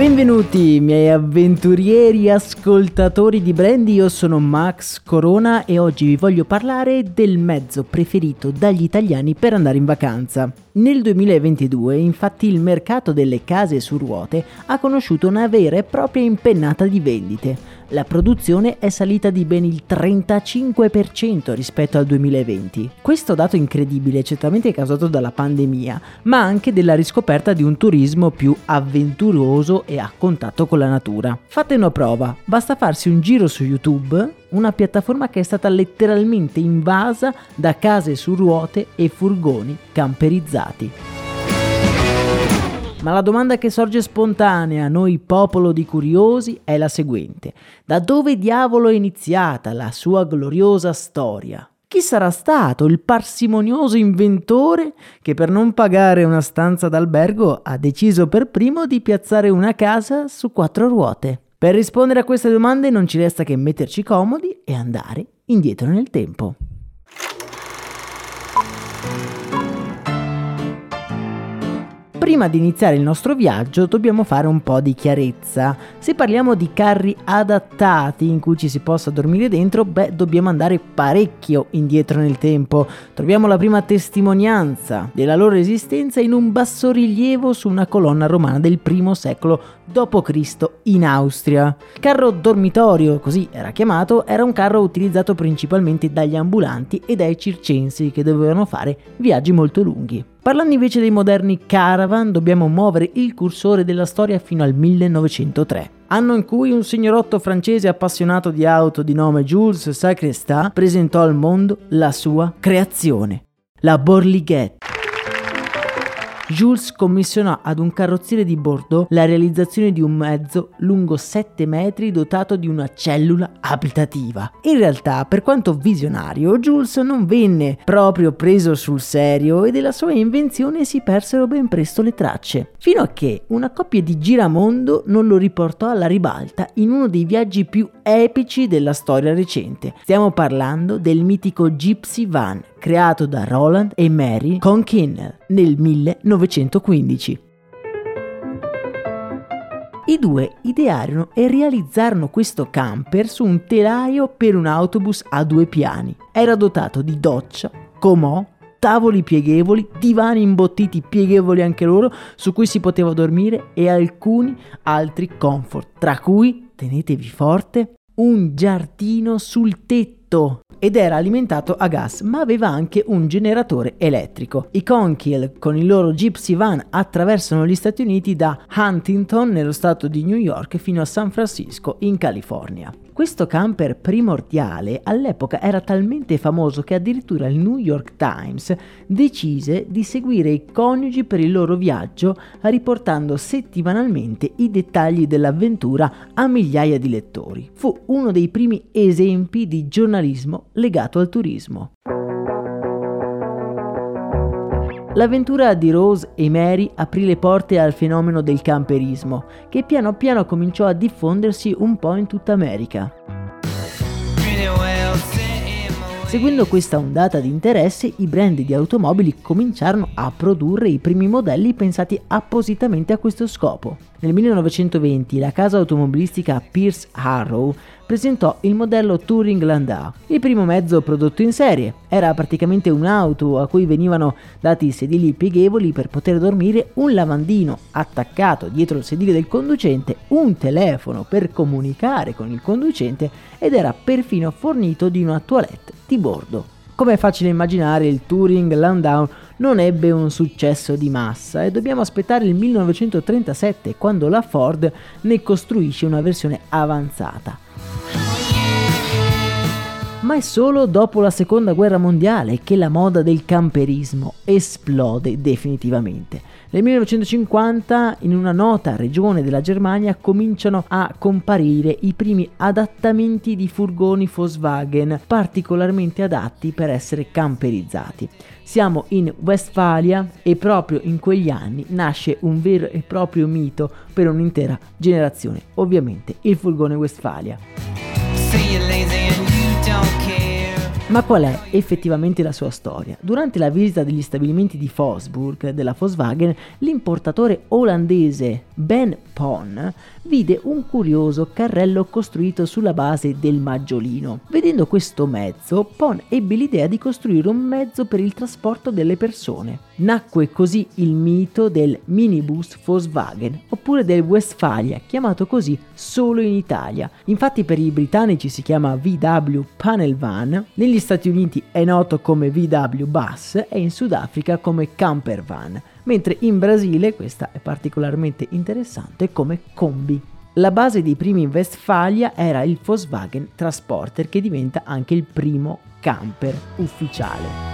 Benvenuti miei avventurieri ascoltatori di Brandy, io sono Max Corona e oggi vi voglio parlare del mezzo preferito dagli italiani per andare in vacanza. Nel 2022 infatti il mercato delle case su ruote ha conosciuto una vera e propria impennata di vendite. La produzione è salita di ben il 35% rispetto al 2020. Questo dato incredibile è certamente causato dalla pandemia, ma anche della riscoperta di un turismo più avventuroso e a contatto con la natura. Fate una prova, basta farsi un giro su YouTube una piattaforma che è stata letteralmente invasa da case su ruote e furgoni camperizzati. Ma la domanda che sorge spontanea a noi popolo di curiosi è la seguente. Da dove diavolo è iniziata la sua gloriosa storia? Chi sarà stato il parsimonioso inventore che per non pagare una stanza d'albergo ha deciso per primo di piazzare una casa su quattro ruote? Per rispondere a queste domande non ci resta che metterci comodi e andare indietro nel tempo. Prima di iniziare il nostro viaggio dobbiamo fare un po' di chiarezza. Se parliamo di carri adattati in cui ci si possa dormire dentro, beh, dobbiamo andare parecchio indietro nel tempo. Troviamo la prima testimonianza della loro esistenza in un bassorilievo su una colonna romana del I secolo d.C. in Austria. Il carro dormitorio, così era chiamato, era un carro utilizzato principalmente dagli ambulanti e dai circensi che dovevano fare viaggi molto lunghi. Parlando invece dei moderni caravan, dobbiamo muovere il cursore della storia fino al 1903 anno in cui un signorotto francese appassionato di auto di nome Jules Sacrestat presentò al mondo la sua creazione, la Borlighette. Jules commissionò ad un carrozziere di Bordeaux la realizzazione di un mezzo lungo 7 metri dotato di una cellula abitativa. In realtà, per quanto visionario, Jules non venne proprio preso sul serio e della sua invenzione si persero ben presto le tracce, fino a che una coppia di giramondo non lo riportò alla ribalta in uno dei viaggi più epici della storia recente. Stiamo parlando del mitico Gypsy Van, creato da Roland e Mary Conkinnell nel 1915. I due idearono e realizzarono questo camper su un telaio per un autobus a due piani. Era dotato di doccia, comò, tavoli pieghevoli, divani imbottiti pieghevoli anche loro, su cui si poteva dormire e alcuni altri comfort, tra cui, tenetevi forte, un giardino sul tetto ed era alimentato a gas, ma aveva anche un generatore elettrico. I Conkill con il loro Gypsy Van attraversano gli Stati Uniti da Huntington nello stato di New York fino a San Francisco in California. Questo camper primordiale all'epoca era talmente famoso che addirittura il New York Times decise di seguire i coniugi per il loro viaggio riportando settimanalmente i dettagli dell'avventura a migliaia di lettori. Fu uno dei primi esempi di giornalismo legato al turismo. L'avventura di Rose e Mary aprì le porte al fenomeno del camperismo, che piano piano cominciò a diffondersi un po' in tutta America. Seguendo questa ondata di interesse, i brand di automobili cominciarono a produrre i primi modelli pensati appositamente a questo scopo. Nel 1920 la casa automobilistica Pierce Harrow presentò il modello Touring Landau, il primo mezzo prodotto in serie. Era praticamente un'auto a cui venivano dati sedili pieghevoli per poter dormire, un lavandino attaccato dietro il sedile del conducente, un telefono per comunicare con il conducente ed era perfino fornito di una toilette di bordo. Come è facile immaginare, il Touring Landau non ebbe un successo di massa e dobbiamo aspettare il 1937 quando la Ford ne costruisce una versione avanzata ma è solo dopo la seconda guerra mondiale che la moda del camperismo esplode definitivamente. Nel 1950 in una nota regione della Germania cominciano a comparire i primi adattamenti di furgoni Volkswagen particolarmente adatti per essere camperizzati. Siamo in Westfalia e proprio in quegli anni nasce un vero e proprio mito per un'intera generazione, ovviamente il furgone Westfalia. Ma qual è effettivamente la sua storia? Durante la visita degli stabilimenti di Fosburg della Volkswagen, l'importatore olandese Ben Pon vide un curioso carrello costruito sulla base del maggiolino. Vedendo questo mezzo, Pon ebbe l'idea di costruire un mezzo per il trasporto delle persone. Nacque così il mito del minibus Volkswagen, oppure del Westfalia, chiamato così solo in Italia. Infatti per i britannici si chiama VW Panel Van, negli Stati Uniti è noto come VW Bus e in Sudafrica come Camper Van mentre in Brasile, questa è particolarmente interessante, come combi. La base dei primi in Westfalia era il Volkswagen Transporter che diventa anche il primo camper ufficiale.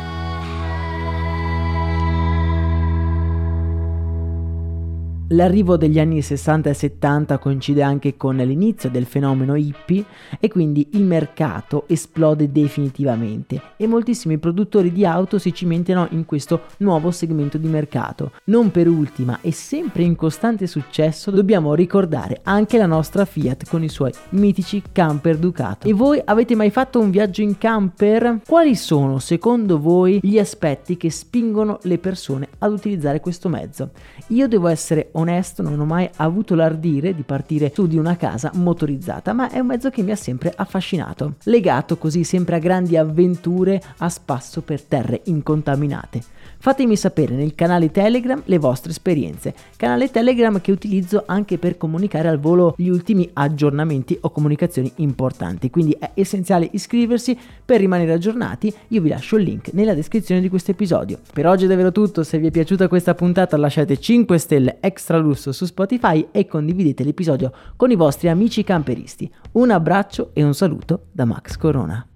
L'arrivo degli anni 60 e 70 coincide anche con l'inizio del fenomeno hippie e quindi il mercato esplode definitivamente e moltissimi produttori di auto si cimentano in questo nuovo segmento di mercato. Non per ultima e sempre in costante successo dobbiamo ricordare anche la nostra Fiat con i suoi mitici camper Ducato. E voi avete mai fatto un viaggio in camper? Quali sono secondo voi gli aspetti che spingono le persone ad utilizzare questo mezzo? Io devo essere onesto, non ho mai avuto l'ardire di partire su di una casa motorizzata, ma è un mezzo che mi ha sempre affascinato, legato così sempre a grandi avventure a spasso per terre incontaminate. Fatemi sapere nel canale Telegram le vostre esperienze, canale Telegram che utilizzo anche per comunicare al volo gli ultimi aggiornamenti o comunicazioni importanti, quindi è essenziale iscriversi per rimanere aggiornati, io vi lascio il link nella descrizione di questo episodio. Per oggi è davvero tutto, se vi è piaciuta questa puntata lasciate 5 stelle extra lusso su Spotify e condividete l'episodio con i vostri amici camperisti. Un abbraccio e un saluto da Max Corona.